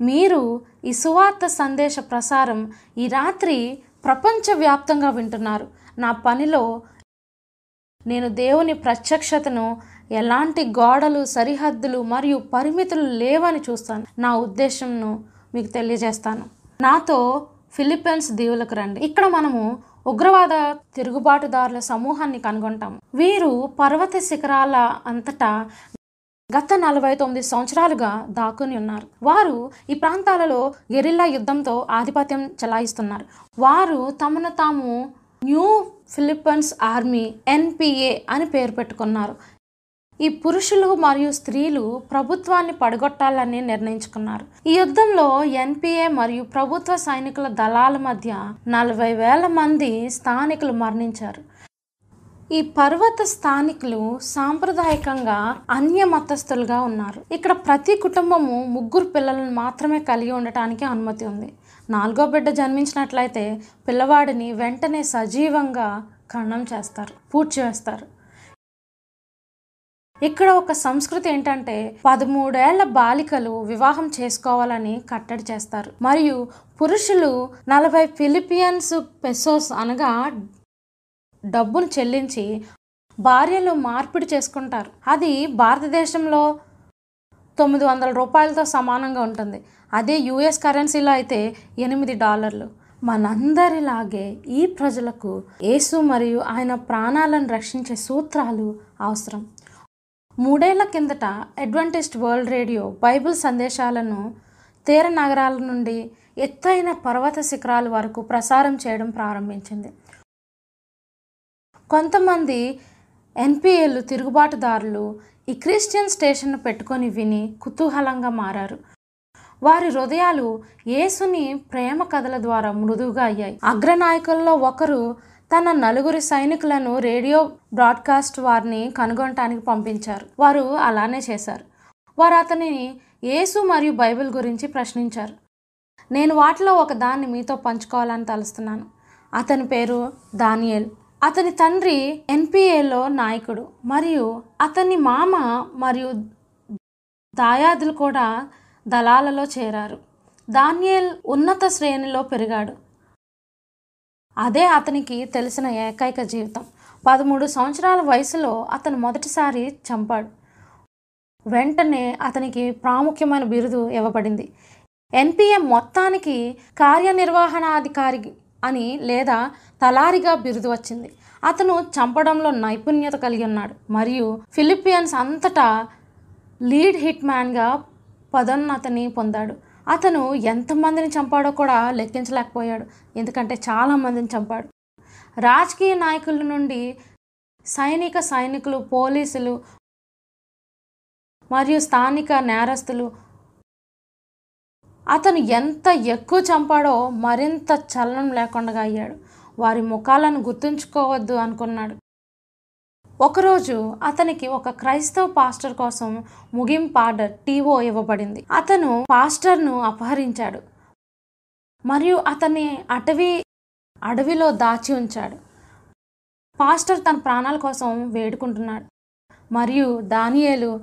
మీరు ఈ సువార్త సందేశ ప్రసారం ఈ రాత్రి ప్రపంచవ్యాప్తంగా వింటున్నారు. నా పనిలో నేను దేవుని ప్రత్యక్షతను ఎలాంటి గోడలు సరిహద్దులు మరియు పరిమితులు లేవని చూస్తాను. నా ఉద్దేశంను మీకు తెలియజేస్తాను. నాతో ఫిలిప్పీన్స్ దీవులకు రండి. ఇక్కడ మనము ఉగ్రవాద తిరుగుబాటుదారుల సమూహాన్ని కనుగొంటాము. వీరు పర్వత శిఖరాల అంతటా గత నలభై తొమ్మిది సంవత్సరాలుగా దాక్కుని ఉన్నారు. వారు ఈ ప్రాంతాలలో గెరిల్లా యుద్ధంతో ఆధిపత్యం చెలాయిస్తున్నారు. వారు తమను తాము న్యూ ఫిలిప్పన్స్ ఆర్మీ ఎన్పిఏ అని పేరు పెట్టుకున్నారు. ఈ పురుషులు మరియు స్త్రీలు ప్రభుత్వాన్ని పడగొట్టాలని నిర్ణయించుకున్నారు. ఈ యుద్ధంలో ఎన్పిఏ మరియు ప్రభుత్వ సైనికుల దళాల మధ్య నలభై వేల మంది స్థానికులు మరణించారు. ఈ పర్వత స్థానికులు సాంప్రదాయకంగా అన్య మతస్థులుగా ఉన్నారు. ఇక్కడ ప్రతి కుటుంబము ముగ్గురు పిల్లలను మాత్రమే కలిగి ఉండటానికి అనుమతి ఉంది. నాలుగో బిడ్డ జన్మించినట్లయితే పిల్లవాడిని వెంటనే సజీవంగా ఖండం చేస్తారు పూడ్చివేస్తారు. ఇక్కడ ఒక సంస్కృతి ఏంటంటే పదమూడేళ్ళ బాలికలు వివాహం చేసుకోవాలని కట్టడి చేస్తారు. మరియు పురుషులు నలభై ఫిలిపియన్స్ పెసోస్ అనగా డబ్బును చెల్లించి భార్యలు మార్పిడి చేసుకుంటారు. అది భారతదేశంలో తొమ్మిది వందల రూపాయలతో సమానంగా ఉంటుంది. అదే యుఎస్ కరెన్సీలో అయితే ఎనిమిది డాలర్లు. మనందరిలాగే ఈ ప్రజలకు యేసు మరియు ఆయన ప్రాణాలను రక్షించే సూత్రాలు అవసరం. మూడేళ్ళ కిందట అడ్వంటిస్ట్ వరల్డ్ రేడియో బైబిల్ సందేశాలను తీర నగరాల నుండి ఎత్తైన పర్వత శిఖరాల వరకు ప్రసారం చేయడం ప్రారంభించింది. కొంతమంది ఎన్పిఏలు తిరుగుబాటుదారులు ఈ క్రిస్టియన్ స్టేషన్ను పెట్టుకొని విని కుతూహలంగా మారారు. వారి హృదయాలు యేసుని ప్రేమ కథల ద్వారా మృదువుగా అయ్యాయి. అగ్రనాయకుల్లో ఒకరు తన నలుగురు సైనికులను రేడియో బ్రాడ్కాస్ట్ వారిని కనుగొనటానికి పంపించారు. వారు అలానే చేశారు. వారు అతనిని యేసు మరియు బైబిల్ గురించి ప్రశ్నించారు. నేను వాటిలో ఒక దాన్ని మీతో పంచుకోవాలని తలుస్తున్నాను. అతని పేరు దానియల్. అతని తండ్రి ఎన్పిఏలో నాయకుడు మరియు అతని మామ మరియు దాయాదులు కూడా దళాలలో చేరారు. దానియల్ ఉన్నత శ్రేణిలో పెరిగాడు. అదే అతనికి తెలిసిన ఏకైక జీవితం. పదమూడు సంవత్సరాల వయసులో అతను మొదటిసారి చంపాడు. వెంటనే అతనికి ప్రాముఖ్యమైన బిరుదు ఇవ్వబడింది. ఎన్పిఎం మొత్తానికి కార్యనిర్వహణాధికారి అని లేదా తలారిగా బిరుదు వచ్చింది. అతను చంపడంలో నైపుణ్యత కలిగి ఉన్నాడు. మరియు ఫిలిపియన్స్ అంతటా లీడ్ హిట్ మ్యాన్గా పదోన్నతిని పొందాడు. అతను ఎంతమందిని చంపాడో కూడా లెక్కించలేకపోయాడు. ఎందుకంటే చాలామందిని చంపాడు. రాజకీయ నాయకుల నుండి సైనిక సైనికులు పోలీసులు మరియు స్థానిక నేరస్తులు. అతను ఎంత ఎక్కువ చంపాడో మరింత చలనం లేకుండా అయ్యాడు. వారి ముఖాలను గుర్తుంచుకోవద్దు అనుకున్నాడు. ఒకరోజు అతనికి ఒక క్రైస్తవ పాస్టర్ కోసం ముగింపు ఆర్డర్ టీఓ ఇవ్వబడింది. అతను పాస్టర్ను అపహరించాడు. మరియు అతన్ని అటవీ అడవిలో దాచి ఉంచాడు. పాస్టర్ తన ప్రాణాల కోసం వేడుకుంటున్నాడు. మరియు దానియేలు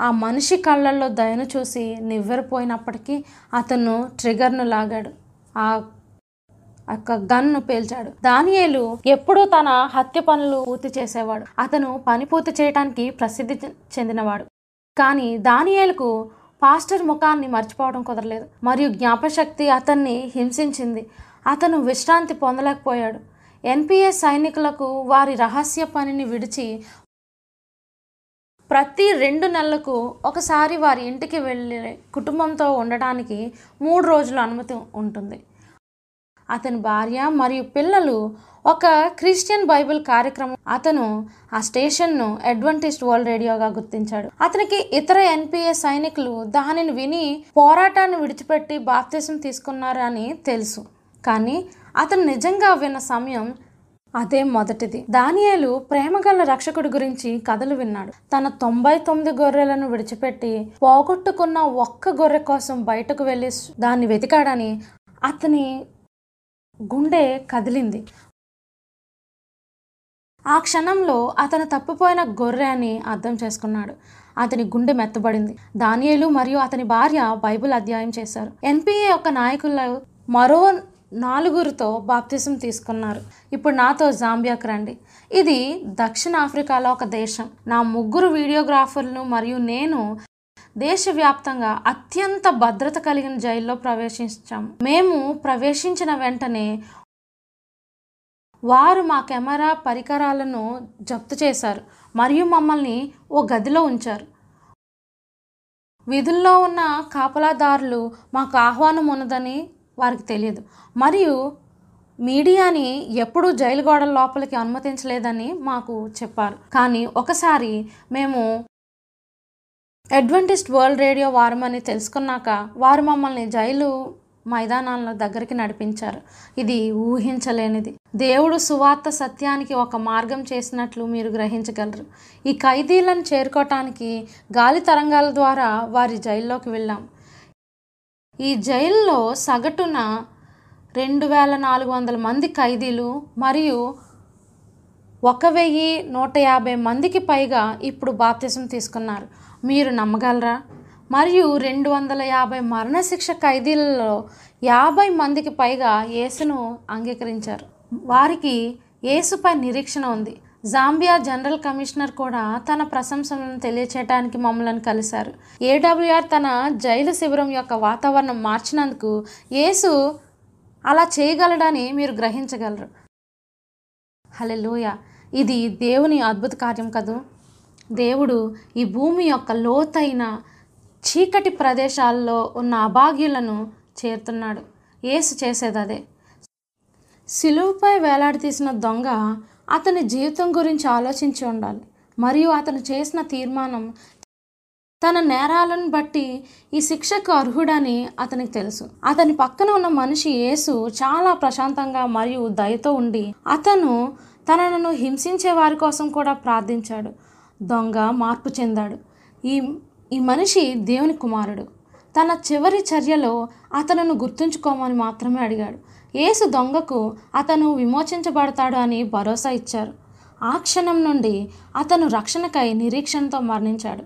ఆ మనిషి కళ్ళల్లో దయను చూసి నివ్వెరపోయినప్పటికీ అతను ట్రిగర్ను లాగాడు. ఆ ఒక గన్ను పేల్చాడు. దానియేలు ఎప్పుడూ తన హత్య పనులు పూర్తి చేసేవాడు. అతను పని పూర్తి చేయడానికి ప్రసిద్ధి చె- చెందినవాడు. కానీ దానియేలకు పాస్టర్ ముఖాన్ని మర్చిపోవడం కుదరలేదు. మరియు జ్ఞాపశక్తి అతన్ని హింసించింది. అతను విశ్రాంతి పొందలేకపోయాడు. ఎన్పిఎస్ సైనికులకు వారి రహస్య పనిని విడిచి ప్రతి రెండు నెలలకు ఒకసారి వారి ఇంటికి వెళ్ళి కుటుంబంతో ఉండటానికి మూడు రోజుల అనుమతి ఉంటుంది. అతని భార్య మరియు పిల్లలు ఒక క్రిస్టియన్ బైబిల్ కార్యక్రమం అతను ఆ స్టేషన్ను అడ్వంటిస్ట్ వరల్డ్ రేడియోగా గుర్తించాడు. అతనికి ఇతర ఎన్పిఏ సైనికులు దానిని విని పోరాటాన్ని విడిచిపెట్టి బాప్తిసం తీసుకున్నారని తెలుసు. కానీ అతను నిజంగా విన్న సమయం అదే మొదటిది. దానియేలు ప్రేమగల రక్షకుడి గురించి కథలు విన్నాడు. తన తొంభై తొమ్మిది గొర్రెలను విడిచిపెట్టి పోగొట్టుకున్న ఒక్క గొర్రె కోసం బయటకు వెళ్ళి దాన్ని వెతికాడని అతని గుండె కదిలింది. ఆ క్షణంలో అతను తప్పిపోయిన గొర్రె అని అర్థం చేసుకున్నాడు. అతని గుండె మెత్తబడింది. దానియేలు మరియు అతని భార్య బైబిల్ అధ్యాయం చేశారు. ఎన్పిఏ యొక్క నాయకులు మరో నాలుగురితో బాప్తిజం తీసుకున్నారు. ఇప్పుడు నాతో జాంబియాకి రండి. ఇది దక్షిణ ఆఫ్రికాలో ఒక దేశం. నా ముగ్గురు వీడియోగ్రాఫర్లు మరియు నేను దేశవ్యాప్తంగా అత్యంత భద్రత కలిగిన జైల్లో ప్రవేశించాము మేము ప్రవేశించిన వెంటనే వారు మా కెమెరా పరికరాలను జప్తు చేశారు మరియు మమ్మల్ని ఓ గదిలో ఉంచారు. విధుల్లో ఉన్న కాపలాదారులు మాకు ఆహ్వానం ఉన్నదని వారికి తెలియదు. మరియు మీడియాని ఎప్పుడూ జైలు గోడల లోపలికి అనుమతించలేదని మాకు చెప్పారు. కానీ ఒకసారి మేము అడ్వెంటిస్ట్ వరల్డ్ రేడియో వారమని తెలుసుకున్నాక వారు మమ్మల్ని జైలు మైదానాల దగ్గరికి నడిపించారు. ఇది ఊహించలేనిది. దేవుడు సువార్త సత్యానికి ఒక మార్గం చేసినట్లు మీరు గ్రహించగలరు. ఈ ఖైదీలను చేరుకోవటానికి గాలి తరంగాల ద్వారా వారి జైల్లోకి వెళ్ళాం. ఈ జైల్లో సగటున రెండు వేల నాలుగు వందల మంది ఖైదీలు మరియు ఒక వెయ్యి నూట యాభై మందికి పైగా ఇప్పుడు బాప్తిసం తీసుకున్నారు. మీరు నమ్మగలరా? మరియు రెండు వందల యాభై మరణశిక్ష ఖైదీలలో యాభై మందికి పైగా యేసును అంగీకరించారు. వారికి యేసుపై నిరీక్షణ ఉంది. జాంబియా జనరల్ కమిషనర్ కూడా తన ప్రశంసలను తెలియచేయడానికి మమ్మల్ని కలిశారు. ఏడబ్ల్యూఆర్ తన జైలు శిబిరం యొక్క వాతావరణం మార్చినందుకు యేసు అలా చేయగలడని మీరు గ్రహించగలరు. హలెలూయ ఇది దేవుని అద్భుత కార్యం కదూ? దేవుడు ఈ భూమి యొక్క లోతైన చీకటి ప్రదేశాల్లో ఉన్న అభాగ్యులను చేరుతున్నాడు. ఏసు చేసేది అదే. సిలువుపై వేలాడదీసిన దొంగ అతని జీవితం గురించి ఆలోచించి ఉండాలి. మరియు అతను చేసిన తీర్మానం తన నేరాలను బట్టి ఈ శిక్షకు అర్హుడని అతనికి తెలుసు. అతని పక్కన ఉన్న మనిషి యేసు చాలా ప్రశాంతంగా మరియు దయతో ఉండి అతను తనను హింసించే వారి కోసం కూడా ప్రార్థించాడు. దొంగ మార్పు చెందాడు. ఈ ఈ మనిషి దేవుని కుమారుడు. తన చివరి చర్యలో అతనును గుర్తుంచుకోమని మాత్రమే అడిగాడు. యేసు దొంగకు అతను విమోచించబడతాడు అని భరోసా ఇచ్చారు. ఆ క్షణం నుండి అతను రక్షణకై నిరీక్షణతో మరణించాడు.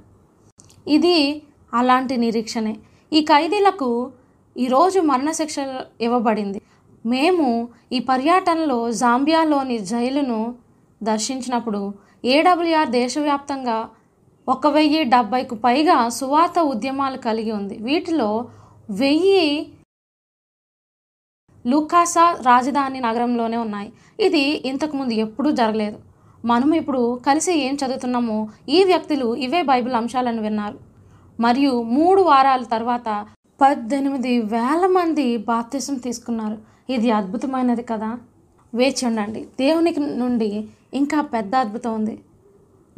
ఇది అలాంటి నిరీక్షణే. ఈ ఖైదీలకు ఈరోజు మరణశిక్ష ఇవ్వబడింది. మేము ఈ పర్యటనలో జాంబియాలోని జైలును దర్శించినప్పుడు ఏడబ్ల్యూఆర్ దేశవ్యాప్తంగా ఒక వెయ్యి డెబ్బైకు పైగా సువార్త ఉద్యమాలు కలిగి ఉంది. వీటిలో వెయ్యి లూకాసా రాజధాని నగరంలోనే ఉన్నాయి. ఇది ఇంతకుముందు ఎప్పుడూ జరగలేదు. మనం ఇప్పుడు కలిసి ఏం చదువుతున్నామో ఈ వ్యక్తులు ఇవే బైబిల్ అంశాలను విన్నారు. మరియు మూడు వారాల తర్వాత పద్దెనిమిది వేల మంది బాప్తిసం తీసుకున్నారు. ఇది అద్భుతమైనది కదా? వేచి ఉండండి. దేవునికి నుండి ఇంకా పెద్ద అద్భుతం ఉంది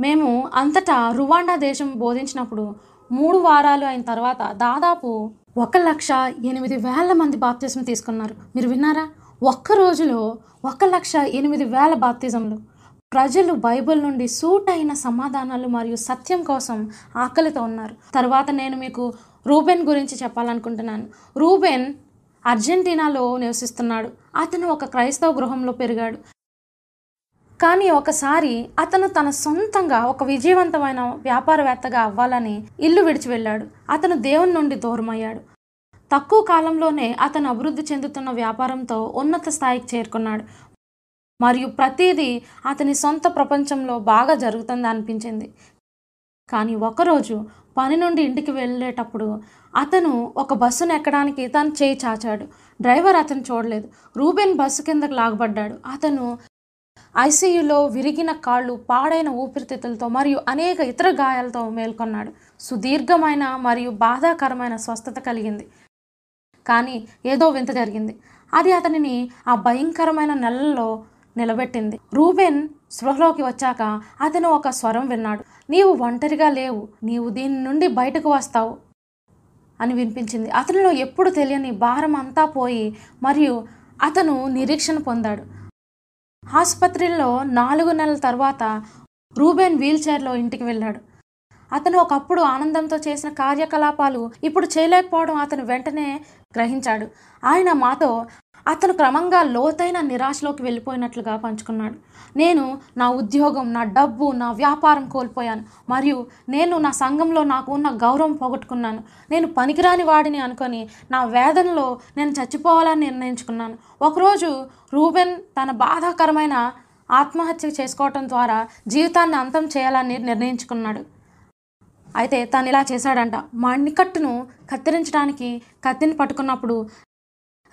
మేము అంతటా రువాండా దేశం బోధించినప్పుడు మూడు వారాలు అయిన తర్వాత దాదాపు ఒక లక్ష ఎనిమిది వేల మంది బాప్తిజం తీసుకున్నారు. మీరు విన్నారా? ఒక్క రోజులో ఒక లక్ష ఎనిమిది వేల బాప్తిజంలు ప్రజలు బైబిల్ నుండి సూట్ అయిన సమాధానాలు మరియు సత్యం కోసం ఆకలితో ఉన్నారు. తర్వాత నేను మీకు రూబెన్ గురించి చెప్పాలనుకుంటున్నాను. రూబెన్ అర్జెంటీనాలో నివసిస్తున్నాడు. అతను ఒక క్రైస్తవ గృహంలో పెరిగాడు. కానీ ఒకసారి అతను తన సొంతంగా ఒక విజయవంతమైన వ్యాపారవేత్తగా అవ్వాలని ఇల్లు విడిచి వెళ్ళాడు. అతను దేవుని నుండి దూరమయ్యాడు. తక్కువ కాలంలోనే అతను అభివృద్ధి చెందుతున్న వ్యాపారంతో ఉన్నత స్థాయికి చేరుకున్నాడు. మరియు ప్రతిదీ అతని సొంత ప్రపంచంలో బాగా జరుగుతుంది అనిపించింది. కానీ ఒకరోజు పని నుండి ఇంటికి వెళ్ళేటప్పుడు అతను ఒక బస్సును ఎక్కడానికి తను చేయి చాచాడు. డ్రైవర్ అతను చూడలేదు. రూబెన్ బస్సు కిందకు లాగబడ్డాడు. అతను ఐసీయూలో విరిగిన కాళ్ళు పాడైన ఊపిరితిత్తులతో మరియు అనేక ఇతర గాయాలతో మేల్కొన్నాడు. సుదీర్ఘమైన మరియు బాధాకరమైన స్వస్థత కలిగింది. కానీ ఏదో వింత జరిగింది. అది అతనిని ఆ భయంకరమైన నెలల్లో నిలబెట్టింది. రూబెన్ స్పృహలోకి వచ్చాక అతను ఒక స్వరం విన్నాడు. నీవు ఒంటరిగా లేవు. నీవు దీని నుండి బయటకు వస్తావు అని వినిపించింది. అతనిలో ఎప్పుడు తెలియని భారం అంతా పోయి మరియు అతను నిరీక్షణ పొందాడు. ఆసుపత్రిలో నాలుగు నెలల తర్వాత రూబెన్ వీల్చైర్లో ఇంటికి వెళ్ళాడు. అతను ఒకప్పుడు ఆనందంతో చేసిన కార్యకలాపాలు ఇప్పుడు చేయలేకపోవడం అతను వెంటనే గ్రహించాడు. ఆయన మాతో అతను క్రమంగా లోతైన నిరాశలోకి వెళ్ళిపోయినట్లుగా పంచుకున్నాడు. నేను నా ఉద్యోగం నా డబ్బు నా వ్యాపారం కోల్పోయాను. మరియు నేను నా సంఘంలో నాకు ఉన్న గౌరవం పోగొట్టుకున్నాను. నేను పనికిరాని వాడిని అనుకొని నా వేదనలో నేను చచ్చిపోవాలని నిర్ణయించుకున్నాను. ఒకరోజు రూబెన్ తన బాధాకరమైన ఆత్మహత్య చేసుకోవటం ద్వారా జీవితాన్ని అంతం చేయాలని నిర్ణయించుకున్నాడు. అయితే తను ఇలా చేశాడంట. మణికట్టును కత్తిరించడానికి కత్తిని పట్టుకున్నప్పుడు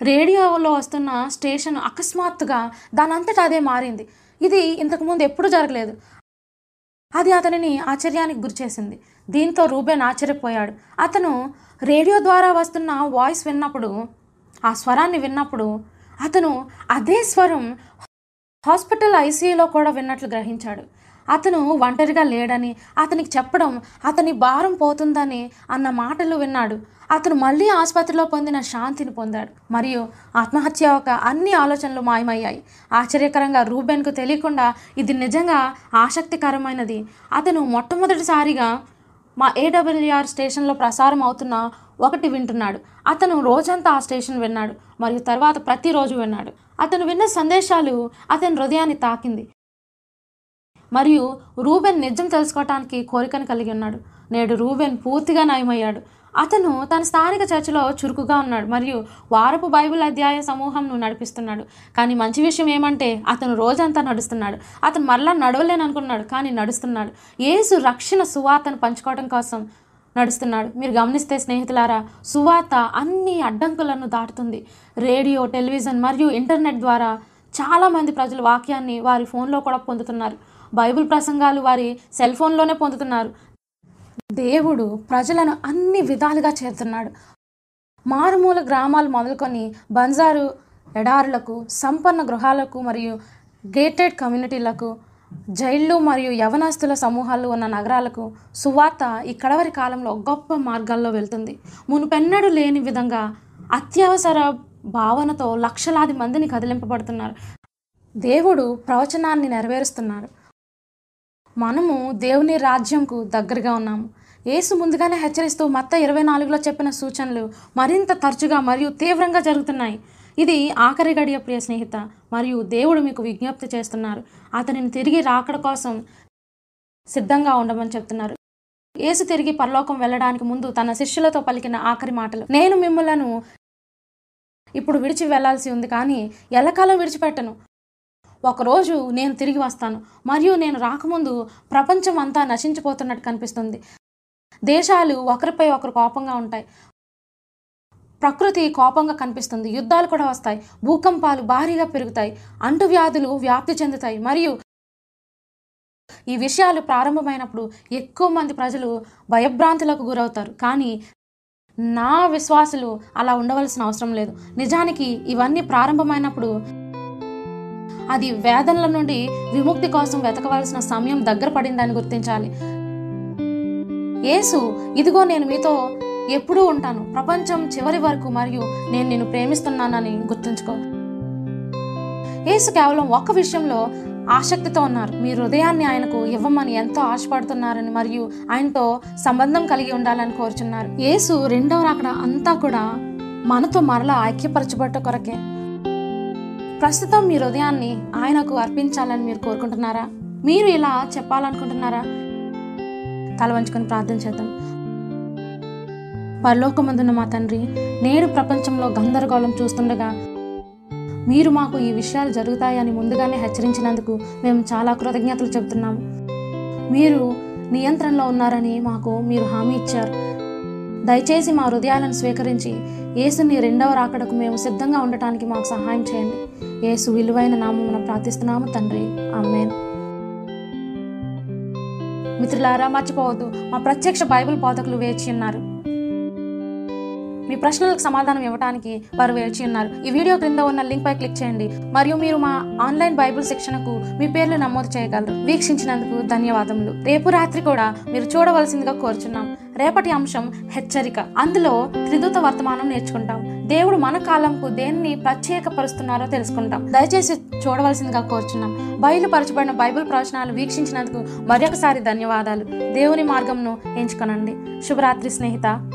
రేడియోలో వస్తున్న స్టేషన్ అకస్మాత్తుగా దానంతటా అదే మారింది. ఇది ఇంతకుముందు ఎప్పుడూ జరగలేదు. అది అతనిని ఆశ్చర్యానికి గురిచేసింది దీంతో రూబెన్ ఆశ్చర్యపోయాడు. అతను రేడియో ద్వారా వస్తున్న వాయిస్ విన్నప్పుడు ఆ స్వరాన్ని విన్నప్పుడు అతను అదే స్వరం హాస్పిటల్ ఐసీయూలో కూడా విన్నట్లు గ్రహించాడు. అతను ఒంటరిగా లేడని అతనికి చెప్పడం అతని భారం పోతుందని అన్న మాటలు విన్నాడు. అతను మళ్ళీ ఆసుపత్రిలో పొందిన శాంతిని పొందాడు. మరియు ఆత్మహత్య యొక్క అన్ని ఆలోచనలు మాయమయ్యాయి. ఆశ్చర్యకరంగా రూబెన్కు తెలియకుండా ఇది నిజంగా ఆసక్తికరమైనది. అతను మొట్టమొదటిసారిగా మా ఏడబ్ల్యూఆర్ స్టేషన్లో ప్రసారం అవుతున్న ఒకటి వింటున్నాడు. అతను రోజంతా ఆ స్టేషన్ విన్నాడు. మరియు తర్వాత ప్రతిరోజు విన్నాడు. అతను విన్న సందేశాలు అతని హృదయాన్ని తాకింది. మరియు రూబెన్ నిజం తెలుసుకోవటానికి కోరికను కలిగి ఉన్నాడు. నేడు రూబెన్ పూర్తిగా నయమయ్యాడు. అతను తన స్థానిక చర్చిలో చురుకుగా ఉన్నాడు మరియు వారపు బైబిల్ అధ్యాయ సమూహంను నడిపిస్తున్నాడు. కానీ మంచి విషయం ఏమంటే అతను రోజంతా నడుస్తున్నాడు. అతను మరలా నడవలేను అనుకున్నాడు కానీ నడుస్తున్నాడు. యేసు రక్షణ సువార్తను పంచుకోవడం కోసం నడుస్తున్నాడు. మీరు గమనిస్తే స్నేహితులారా సువార్త అన్ని అడ్డంకులను దాటుతుంది. రేడియో టెలివిజన్ మరియు ఇంటర్నెట్ ద్వారా చాలామంది ప్రజలు వాక్యాన్ని వారి ఫోన్లో కూడా పొందుతున్నారు. బైబిల్ ప్రసంగాలు వారి సెల్ ఫోన్లోనే పొందుతున్నారు. దేవుడు ప్రజలను అన్ని విధాలుగా చేరుతున్నాడు. మారుమూల గ్రామాలు మొదలుకొని బంజారు ఎడారులకు సంపన్న గృహాలకు మరియు గేటెడ్ కమ్యూనిటీలకు జైళ్ళు మరియు యవనాస్తుల సమూహాలు ఉన్న నగరాలకు సువార్త ఈ కడవరి కాలంలో గొప్ప మార్గాల్లో వెళ్తుంది. మునుపెన్నడూ లేని విధంగా అత్యవసర భావనతో లక్షలాది మందిని కదిలింపబడుతున్నారు. దేవుడు ప్రవచనాన్ని నెరవేరుస్తున్నారు. మనము దేవుని రాజ్యంకు దగ్గరగా ఉన్నాము. యేసు ముందుగానే హెచ్చరిస్తూ మత్త ఇరవై నాలుగులో చెప్పిన సూచనలు మరింత తరచుగా మరియు తీవ్రంగా జరుగుతున్నాయి. ఇది ఆఖరి గడియ ప్రియ స్నేహిత మరియు దేవుడు మీకు విజ్ఞప్తి చేస్తున్నారు. అతనిని తిరిగి రాకడ కోసం సిద్ధంగా ఉండమని చెప్తున్నారు. యేసు తిరిగి పరలోకం వెళ్ళడానికి ముందు తన శిష్యులతో పలికిన ఆఖరి మాటలు నేను మిమ్మలను ఇప్పుడు విడిచి వెళ్ళాల్సి ఉంది కానీ ఎల్లకాలం విడిచిపెట్టను. ఒకరోజు నేను తిరిగి వస్తాను మరియు నేను రాకముందు ప్రపంచం అంతా నశించిపోతున్నట్టు కనిపిస్తుంది. దేశాలు ఒకరిపై ఒకరు కోపంగా ఉంటాయి. ప్రకృతి కోపంగా కనిపిస్తుంది. యుద్ధాలు కూడా వస్తాయి. భూకంపాలు భారీగా పెరుగుతాయి. అంటువ్యాధులు వ్యాప్తి చెందుతాయి. మరియు ఈ విషయాలు ప్రారంభమైనప్పుడు ఎక్కువ మంది ప్రజలు భయభ్రాంతులకు గురవుతారు. కానీ నా విశ్వాసులు అలా ఉండవలసిన అవసరం లేదు. నిజానికి ఇవన్నీ ప్రారంభమైనప్పుడు అది వేదనల నుండి విముక్తి కోసం వెతకవలసిన సమయం దగ్గర పడిందని గుర్తించాలి. యేసు ఇదిగో నేను మీతో ఎప్పుడూ ఉంటాను. ప్రపంచం చివరి వరకు మరియు నేను నిన్ను ప్రేమిస్తున్నానని గుర్తుంచుకో. యేసు కేవలం ఒక్క విషయంలో ఆసక్తితో ఉన్నారు. మీ హృదయాన్ని ఆయనకు ఇవ్వమని ఎంతో ఆశపడుతున్నారని మరియు ఆయనతో సంబంధం కలిగి ఉండాలని కోరుచున్నారు. యేసు రెండవ రాకడ అంతా కూడా మనతో మరలా ఐక్యపరచబట్ట కొరకే. ప్రస్తుతం మీ హృదయాన్ని ఆయనకు అర్పించాలని మీరు కోరుకుంటున్నారా? మీరు ఇలా చెప్పాలనుకుంటున్నారా? తల వంచుకొని ప్రార్థన చేద్దాం. పరలోకమందున్న మా తండ్రి నేడు ప్రపంచంలో గందరగోళం చూస్తుండగా మీరు మాకు ఈ విషయాలు జరుగుతాయని ముందుగానే హెచ్చరించినందుకు మేము చాలా కృతజ్ఞతలు చెబుతున్నాం. మీరు నియంత్రణలో ఉన్నారని మాకు మీరు హామీ ఇచ్చారు. దయచేసి మా హృదయాలను స్వీకరించి యేసుని రెండవ రాకడకు మేము సిద్ధంగా ఉండటానికి మాకు సహాయం చేయండి. యేసు విలువైన నామమున ప్రార్థిస్తున్నాము తండ్రి. ఆమెన్. మిత్రులారా మర్చిపోవద్దు. మా ప్రత్యక్ష బైబిల్ బోధకులు వేచి ఉన్నారు. మీ ప్రశ్నలకు సమాధానం ఇవ్వడానికి వారు వేచి ఉన్నారు. ఈ వీడియో క్రింద ఉన్న లింక్ పై క్లిక్ చేయండి. మరియు మీరు మా ఆన్లైన్ బైబిల్ శిక్షణకు మీ పేర్లు నమోదు చేయగలరు. వీక్షించినందుకు ధన్యవాదములు. రేపు రాత్రి కూడా మీరు చూడవలసిందిగా కోరుచున్నాం. రేపటి అంశం హెచ్చరిక. అందులో త్రిదూత వర్తమానం నేర్చుకుంటాం. దేవుడు మన కాలంకు దేన్ని ప్రత్యేకపరుస్తున్నారో తెలుసుకుంటాం. దయచేసి చూడవలసిందిగా కోరుచున్నాం. బయలుపరచబడిన బైబిల్ ప్రవచనాలు వీక్షించినందుకు మరొకసారి ధన్యవాదాలు. దేవుని మార్గంను ఎంచుకొనండి. శుభరాత్రి స్నేహిత.